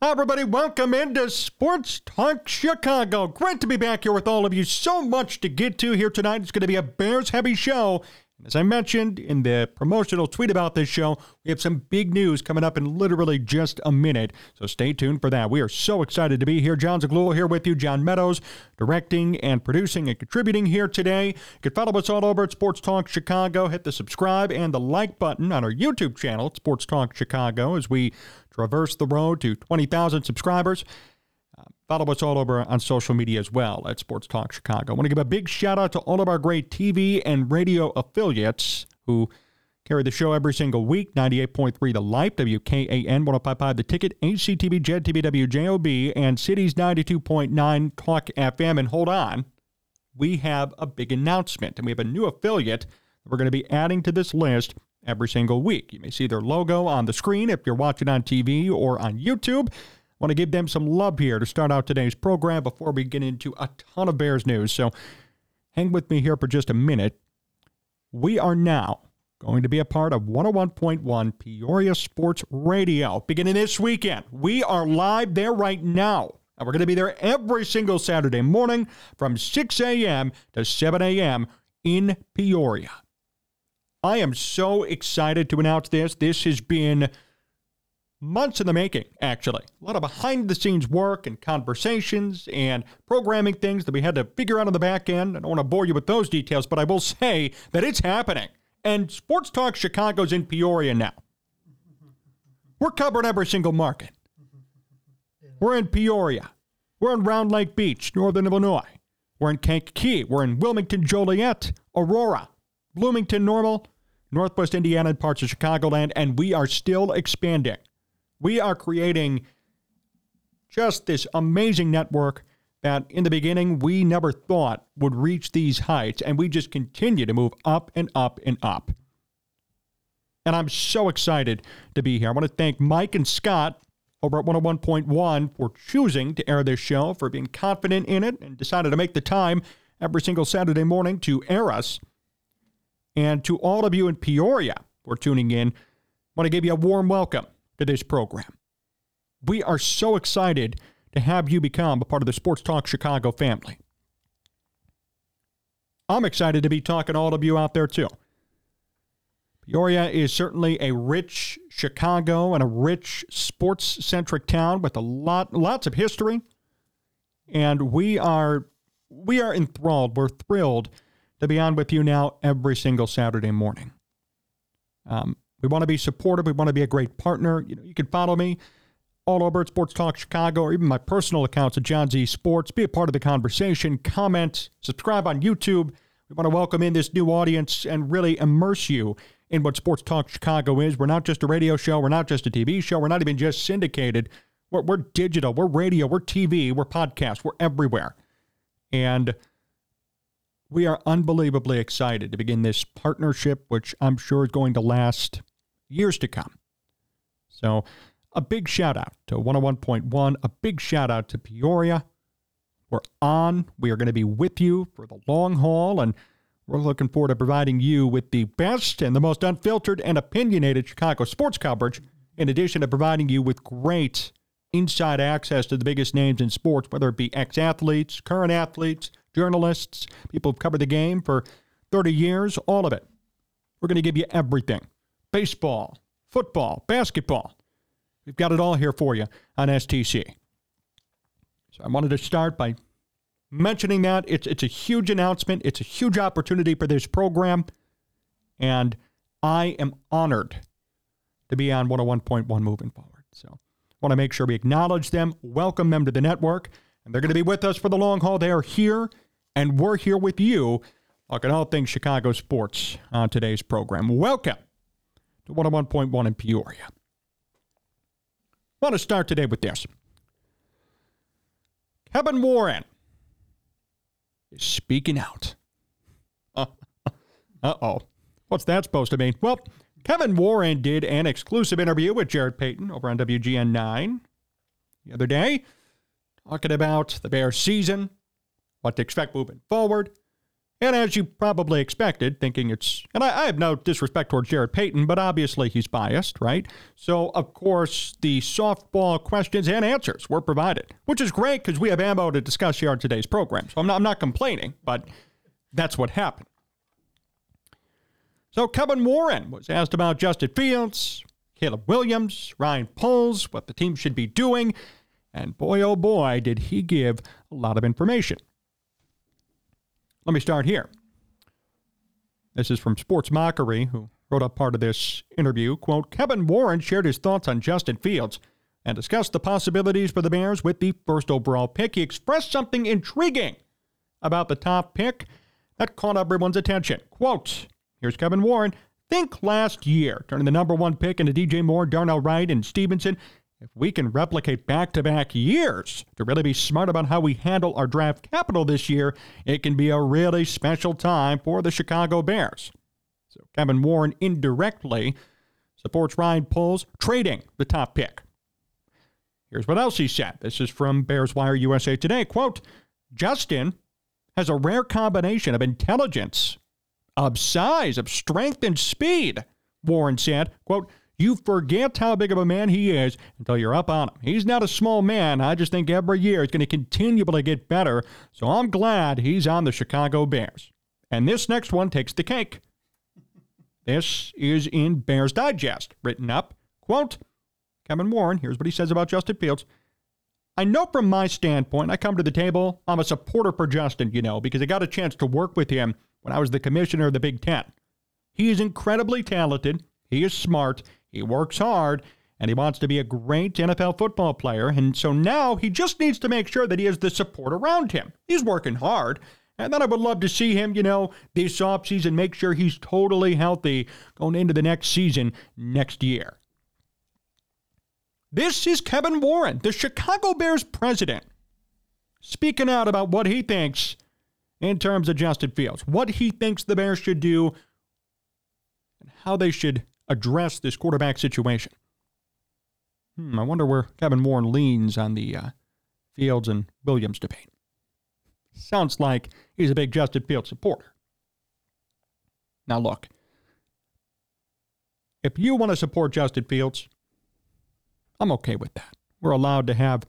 Hi, everybody. Welcome into Sports Talk Chicago. Great to be back here with all of you. So much to get to here tonight. It's going to be a Bears heavy show. As I mentioned in the promotional tweet about this show, we have some big news coming up in literally just a minute. So stay tuned for that. We are so excited to be here. Jon Zaghloul here with you. John Meadows directing and producing and contributing here today. You can follow us all over at Sports Talk Chicago. Hit the subscribe and the like button on our YouTube channel, Sports Talk Chicago, as we traverse the road to 20,000 subscribers. Follow us all over on social media as well at Sports Talk Chicago. I want to give a big shout out to all of our great TV and radio affiliates who carry the show every single week 98.3 The Life, WKAN 1055 The Ticket, HCTV, JED TV, WJOB, and Cities 92.9 Talk FM. And hold on, we have a big announcement, and we have a new affiliate that we're going to be adding to this list every single week. You may see their logo on the screen if you're watching on TV or on YouTube. Want to give them some love here to start out today's program before we get into a ton of Bears news. So hang with me here for just a minute. We are now going to be a part of 101.1 Peoria Sports Radio beginning this weekend. We are live there right now. And we're going to be there every single Saturday morning from 6 a.m. to 7 a.m. in Peoria. I am so excited to announce this. This has been months in the making, actually. A lot of behind the scenes work and conversations and programming things that we had to figure out on the back end. I don't want to bore you with those details, but I will say that it's happening. And Sports Talk Chicago's in Peoria now. We're covering every single market. We're in Peoria. We're in Round Lake Beach, Northern Illinois. We're in Kankakee. We're in Wilmington, Joliet, Aurora, Bloomington, Normal, Northwest Indiana, and parts of Chicagoland, and we are still expanding. We are creating just this amazing network that in the beginning we never thought would reach these heights, and we just continue to move up and up and up. And I'm so excited to be here. I want to thank Mike and Scott over at 101.1 for choosing to air this show, for being confident in it, and decided to make the time every single Saturday morning to air us. And to all of you in Peoria for tuning in, I want to give you a warm welcome to this program. We are so excited to have you become a part of the Sports Talk Chicago family. I'm excited to be talking to all of you out there too. Peoria is certainly a rich Chicago and a rich sports centric town with a lot lots of history. And we are we are enthralled, we're thrilled to be on with you now every single Saturday morning. Um, we want to be supportive. We want to be a great partner. You know, you can follow me all over at Sports Talk Chicago or even my personal accounts at John Z Sports. Be a part of the conversation. Comment, subscribe on YouTube. We want to welcome in this new audience and really immerse you in what Sports Talk Chicago is. We're not just a radio show. We're not just a TV show. We're not even just syndicated. We're, we're digital. We're radio. We're TV. We're podcast. We're everywhere. And we are unbelievably excited to begin this partnership, which I'm sure is going to last years to come. So, a big shout out to 101.1, a big shout out to Peoria. We're on. We are going to be with you for the long haul, and we're looking forward to providing you with the best and the most unfiltered and opinionated Chicago sports coverage, in addition to providing you with great inside access to the biggest names in sports, whether it be ex athletes, current athletes, journalists, people who've covered the game for 30 years, all of it. We're going to give you everything baseball, football, basketball. We've got it all here for you on STC. So I wanted to start by mentioning that. It's, it's a huge announcement, it's a huge opportunity for this program. And I am honored to be on 101.1 moving forward. So want to make sure we acknowledge them, welcome them to the network, and they're going to be with us for the long haul. They are here and we're here with you talking all things Chicago sports on today's program. Welcome to 101.1 in Peoria. I want to start today with this. Kevin Warren is speaking out. Uh oh. What's that supposed to mean? Well, Kevin Warren did an exclusive interview with Jarrett Payton over on WGN 9 the other day, talking about the Bears season, what to expect moving forward. And as you probably expected, thinking it's, and I, I, have no disrespect towards Jarrett Payton, but obviously he's biased, right? So, of course, the softball questions and answers were provided, which is great because we have ammo to discuss here on today's program. So I'm not, I'm not complaining, but that's what happened. So Kevin Warren was asked about Justin Fields, Caleb Williams, Ryan Poles, what the team should be doing, and boy, oh boy, did he give a lot of information. Let me start here. This is from Sports Mockery, who wrote up part of this interview. Quote Kevin Warren shared his thoughts on Justin Fields and discussed the possibilities for the Bears with the first overall pick. He expressed something intriguing about the top pick that caught everyone's attention. Quote Here's Kevin Warren. Think last year, turning the number one pick into DJ Moore, Darnell Wright, and Stevenson. If we can replicate back to back years to really be smart about how we handle our draft capital this year, it can be a really special time for the Chicago Bears. So Kevin Warren indirectly supports Ryan Poles trading the top pick. Here's what else he said. This is from Bears Wire USA Today. Quote, Justin has a rare combination of intelligence, of size, of strength, and speed, Warren said. Quote, you forget how big of a man he is until you're up on him. He's not a small man. I just think every year he's going to continually get better. So I'm glad he's on the Chicago Bears. And this next one takes the cake. This is in Bears Digest, written up. Quote Kevin Warren, here's what he says about Justin Fields. I know from my standpoint, I come to the table, I'm a supporter for Justin, you know, because I got a chance to work with him when I was the commissioner of the Big Ten. He is incredibly talented, he is smart, he works hard and he wants to be a great NFL football player. And so now he just needs to make sure that he has the support around him. He's working hard. And then I would love to see him, you know, this offseason make sure he's totally healthy going into the next season next year. This is Kevin Warren, the Chicago Bears president, speaking out about what he thinks in terms of Justin Fields, what he thinks the Bears should do, and how they should address this quarterback situation. Hmm, I wonder where Kevin Warren leans on the uh, Fields and Williams debate. Sounds like he's a big Justin Fields supporter. Now, look, if you want to support Justin Fields, I'm okay with that. We're allowed to have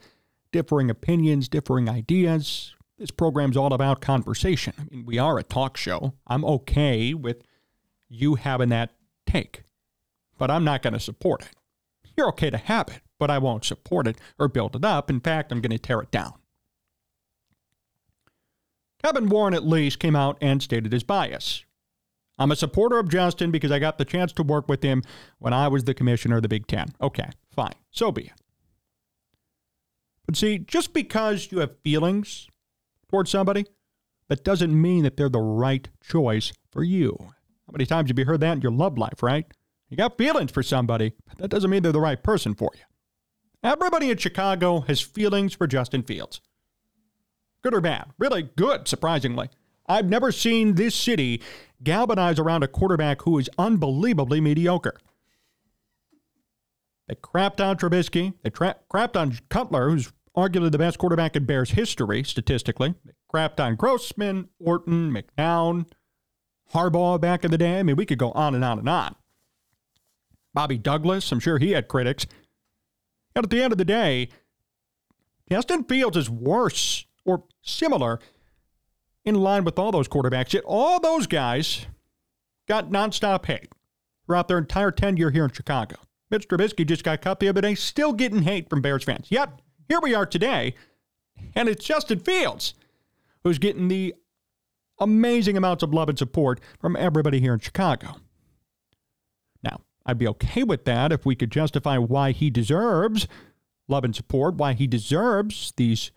differing opinions, differing ideas. This program's all about conversation. I mean, we are a talk show. I'm okay with you having that take but I'm not going to support it. You're okay to have it, but I won't support it or build it up. In fact, I'm going to tear it down. Kevin Warren, at least, came out and stated his bias. I'm a supporter of Justin because I got the chance to work with him when I was the commissioner of the Big Ten. Okay, fine. So be it. But see, just because you have feelings towards somebody, that doesn't mean that they're the right choice for you. How many times have you heard that in your love life, right? You got feelings for somebody, but that doesn't mean they're the right person for you. Everybody in Chicago has feelings for Justin Fields. Good or bad? Really good, surprisingly. I've never seen this city galvanize around a quarterback who is unbelievably mediocre. They crapped on Trubisky. They tra- crapped on Cutler, who's arguably the best quarterback in Bears history, statistically. They crapped on Grossman, Orton, McNown, Harbaugh back in the day. I mean, we could go on and on and on. Bobby Douglass, I'm sure he had critics. And at the end of the day, Justin Fields is worse or similar in line with all those quarterbacks. Yet all those guys got nonstop hate throughout their entire tenure here in Chicago. Mitch Trubisky just got cut the other day, still getting hate from Bears fans. Yet here we are today, and it's Justin Fields who's getting the amazing amounts of love and support from everybody here in Chicago. I'd be okay with that if we could justify why he deserves love and support, why he deserves these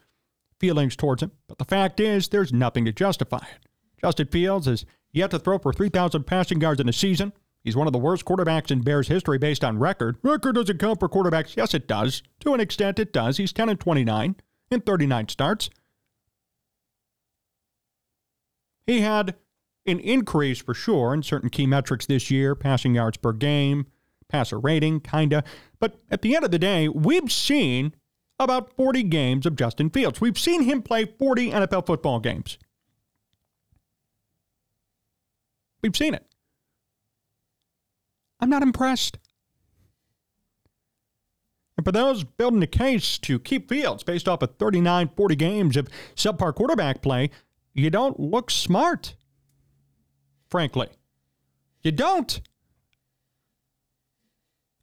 feelings towards him. But the fact is, there's nothing to justify it. Justin Fields has yet to throw for 3,000 passing yards in a season. He's one of the worst quarterbacks in Bears history based on record. Record doesn't count for quarterbacks. Yes, it does. To an extent, it does. He's 10 and 29 in 39 starts. He had an increase for sure in certain key metrics this year passing yards per game, passer rating, kinda. But at the end of the day, we've seen about 40 games of Justin Fields. We've seen him play 40 NFL football games. We've seen it. I'm not impressed. And for those building a case to keep Fields based off of 39, 40 games of subpar quarterback play, you don't look smart, frankly. You don't.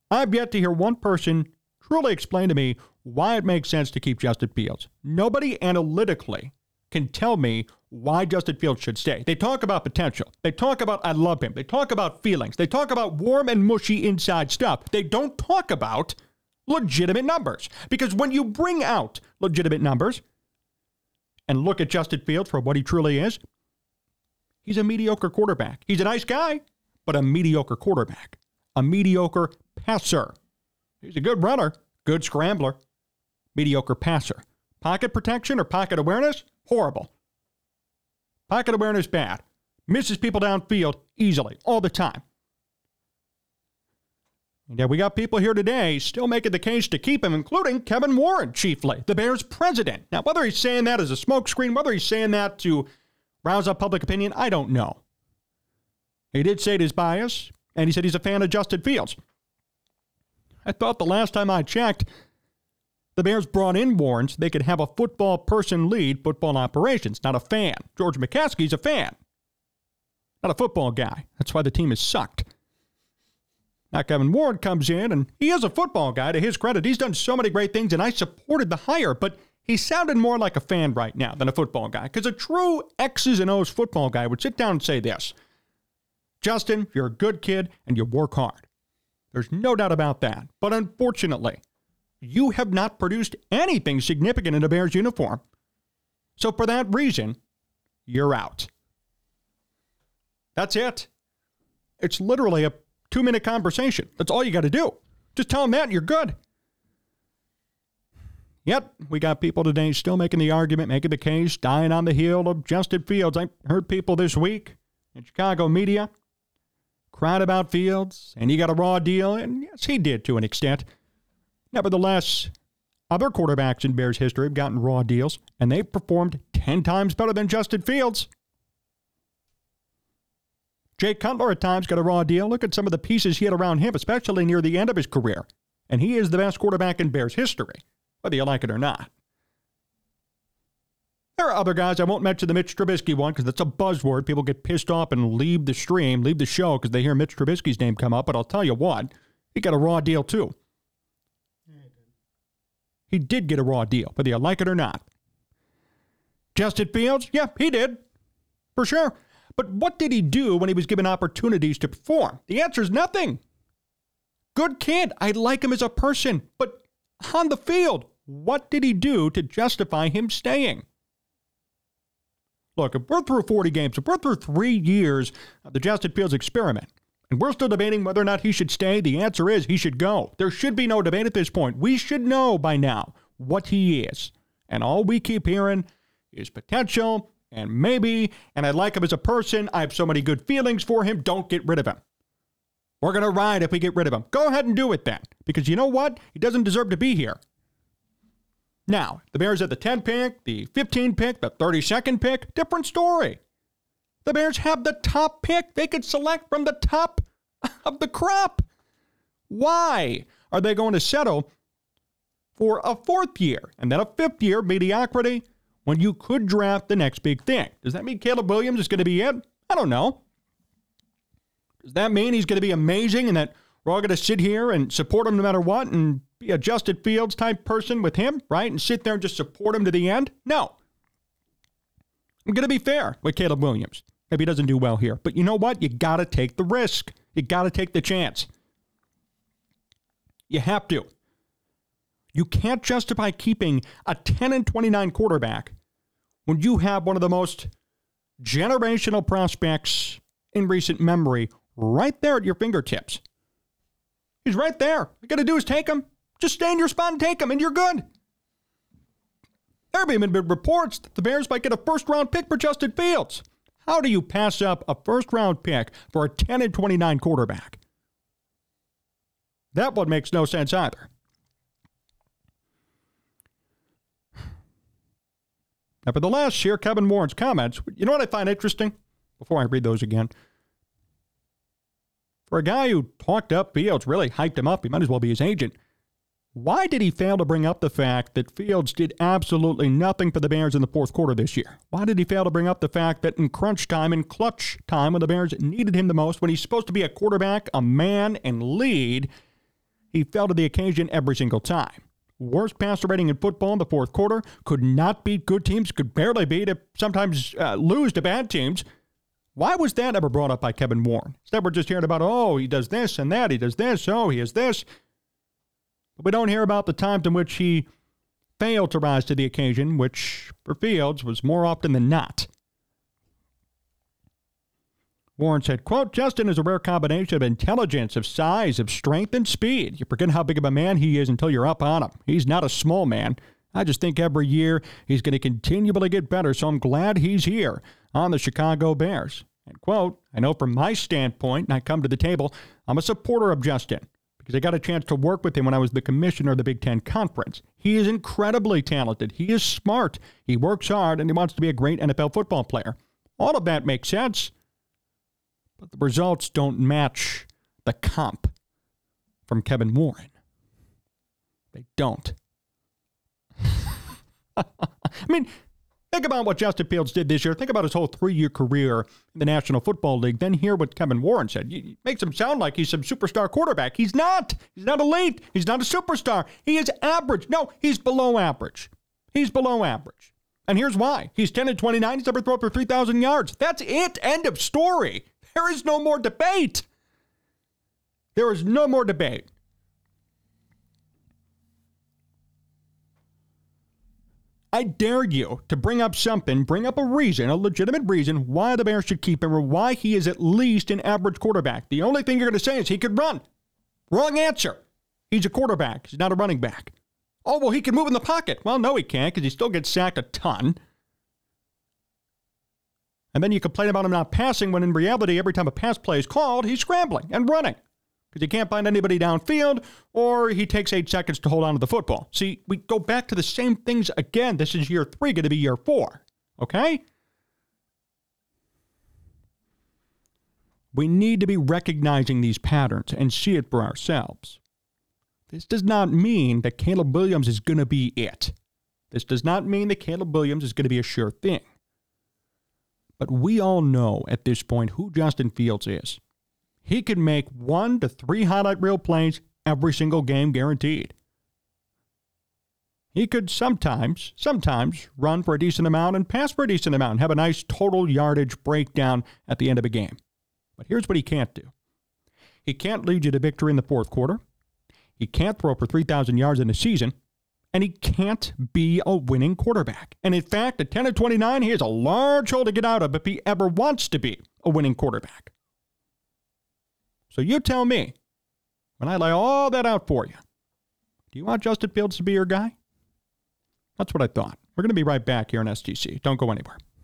I've yet to hear one person truly explain to me why it makes sense to keep Justin Fields. Nobody analytically can tell me why Justin Fields should stay. They talk about potential. They talk about I love him. They talk about feelings. They talk about warm and mushy inside stuff. They don't talk about legitimate numbers. Because when you bring out legitimate numbers and look at Justin Fields for what he truly is, he's a mediocre quarterback. He's a nice guy, but a mediocre quarterback, a mediocre passer. He's a good runner, good scrambler, mediocre passer. Pocket protection or pocket awareness? Horrible. Pocket awareness bad. Misses people downfield easily, all the time. And yet we got people here today still making the case to keep him, including Kevin Warren, chiefly, the Bears president. Now, whether he's saying that as a smokescreen, whether he's saying that to rouse up public opinion, I don't know. He did say it is bias, and he said he's a fan of Justin Fields. I thought the last time I checked, the Bears brought in Warren so they could have a football person lead football operations, not a fan. George McCaskey's a fan, not a football guy. That's why the team has sucked. Now, Kevin Warren comes in, and he is a football guy. To his credit, he's done so many great things, and I supported the hire, but he sounded more like a fan right now than a football guy. Because a true X's and O's football guy would sit down and say this Justin, you're a good kid, and you work hard. There's no doubt about that. But unfortunately, you have not produced anything significant in a Bears uniform. So for that reason, you're out. That's it. It's literally a two minute conversation. That's all you got to do. Just tell them that you're good. Yep, we got people today still making the argument, making the case, dying on the heel of Justin Fields. I heard people this week in Chicago media cried about Fields, and he got a raw deal, and yes, he did to an extent. Nevertheless, other quarterbacks in Bears history have gotten raw deals, and they've performed 10 times better than Justin Fields. Jay Cutler at times got a raw deal. Look at some of the pieces he had around him, especially near the end of his career. And he is the best quarterback in Bears history, whether you like it or not. There are other guys. I won't mention the Mitch Trubisky one because that's a buzzword. People get pissed off and leave the stream, leave the show because they hear Mitch Trubisky's name come up. But I'll tell you what, he got a raw deal too. He did get a raw deal, whether you like it or not. Justin Fields? Yeah, he did. For sure. But what did he do when he was given opportunities to perform? The answer is nothing. Good kid. I like him as a person. But on the field, what did he do to justify him staying? Look, if we're through 40 games, if we're through three years of the Justin Fields experiment, and we're still debating whether or not he should stay, the answer is he should go. There should be no debate at this point. We should know by now what he is. And all we keep hearing is potential and maybe, and I like him as a person. I have so many good feelings for him. Don't get rid of him. We're going to ride if we get rid of him. Go ahead and do it then. Because you know what? He doesn't deserve to be here. Now, the Bears at the 10 pick, the 15 pick, the 32nd pick, different story. The Bears have the top pick. They could select from the top of the crop. Why are they going to settle for a fourth year and then a fifth year mediocrity when you could draft the next big thing? Does that mean Caleb Williams is going to be it? I don't know. Does that mean he's going to be amazing and that we're all going to sit here and support him no matter what and be a Justin Fields type person with him, right? And sit there and just support him to the end? No. I'm going to be fair with Caleb Williams. Maybe he doesn't do well here. But you know what? You got to take the risk. You got to take the chance. You have to. You can't justify keeping a 10 and 29 quarterback when you have one of the most generational prospects in recent memory right there at your fingertips. He's right there. All you got to do is take him. Just stay in your spot and take him, and you're good. There have even been reports that the Bears might get a first round pick for Justin Fields. How do you pass up a first round pick for a 10 and 29 quarterback? That one makes no sense either. Nevertheless, here Kevin Warren's comments. You know what I find interesting? Before I read those again, For a guy who talked up Fields, really hyped him up, he might as well be his agent. Why did he fail to bring up the fact that Fields did absolutely nothing for the Bears in the fourth quarter this year? Why did he fail to bring up the fact that in crunch time, in clutch time, when the Bears needed him the most, when he's supposed to be a quarterback, a man, and lead, he fell to the occasion every single time? Worst passer rating in football in the fourth quarter, could not beat good teams, could barely beat, sometimes uh, lose to bad teams. Why was that ever brought up by Kevin Warren? Instead, we're just hearing about, oh, he does this and that, he does this, oh, he has this. But we don't hear about the times in which he failed to rise to the occasion, which for Fields was more often than not. Warren said, quote, Justin is a rare combination of intelligence, of size, of strength, and speed. You forget how big of a man he is until you're up on him. He's not a small man. I just think every year he's going to continually get better, so I'm glad he's here on the Chicago Bears. And quote, I know from my standpoint, and I come to the table, I'm a supporter of Justin because I got a chance to work with him when I was the commissioner of the Big Ten Conference. He is incredibly talented. He is smart. He works hard, and he wants to be a great NFL football player. All of that makes sense, but the results don't match the comp from Kevin Warren. They don't. I mean, Think about what Justin Fields did this year. Think about his whole three year career in the National Football League. Then hear what Kevin Warren said. It makes him sound like he's some superstar quarterback. He's not. He's not elite. He's not a superstar. He is average. No, he's below average. He's below average. And here's why. He's 10 and 29. He's never thrown for 3,000 yards. That's it. End of story. There is no more debate. There is no more debate. I dare you to bring up something, bring up a reason, a legitimate reason why the Bears should keep him or why he is at least an average quarterback. The only thing you're going to say is he could run. Wrong answer. He's a quarterback. He's not a running back. Oh, well, he can move in the pocket. Well, no, he can't because he still gets sacked a ton. And then you complain about him not passing when in reality, every time a pass play is called, he's scrambling and running because he can't find anybody downfield, or he takes eight seconds to hold on to the football. See, we go back to the same things again. This is year three, going to be year four. Okay? We need to be recognizing these patterns and see it for ourselves. This does not mean that Caleb Williams is going to be it. This does not mean that Caleb Williams is going to be a sure thing. But we all know at this point who Justin Fields is he could make one to three highlight reel plays every single game guaranteed. He could sometimes, sometimes run for a decent amount and pass for a decent amount and have a nice total yardage breakdown at the end of a game. But here's what he can't do he can't lead you to victory in the fourth quarter. He can't throw for 3,000 yards in a season. And he can't be a winning quarterback. And in fact, at 10 of 29, he has a large hole to get out of if he ever wants to be a winning quarterback. So you tell me, when I lay all that out for you, do you want Justin Fields to be your guy? That's what I thought. We're going to be right back here on STC. Don't go anywhere.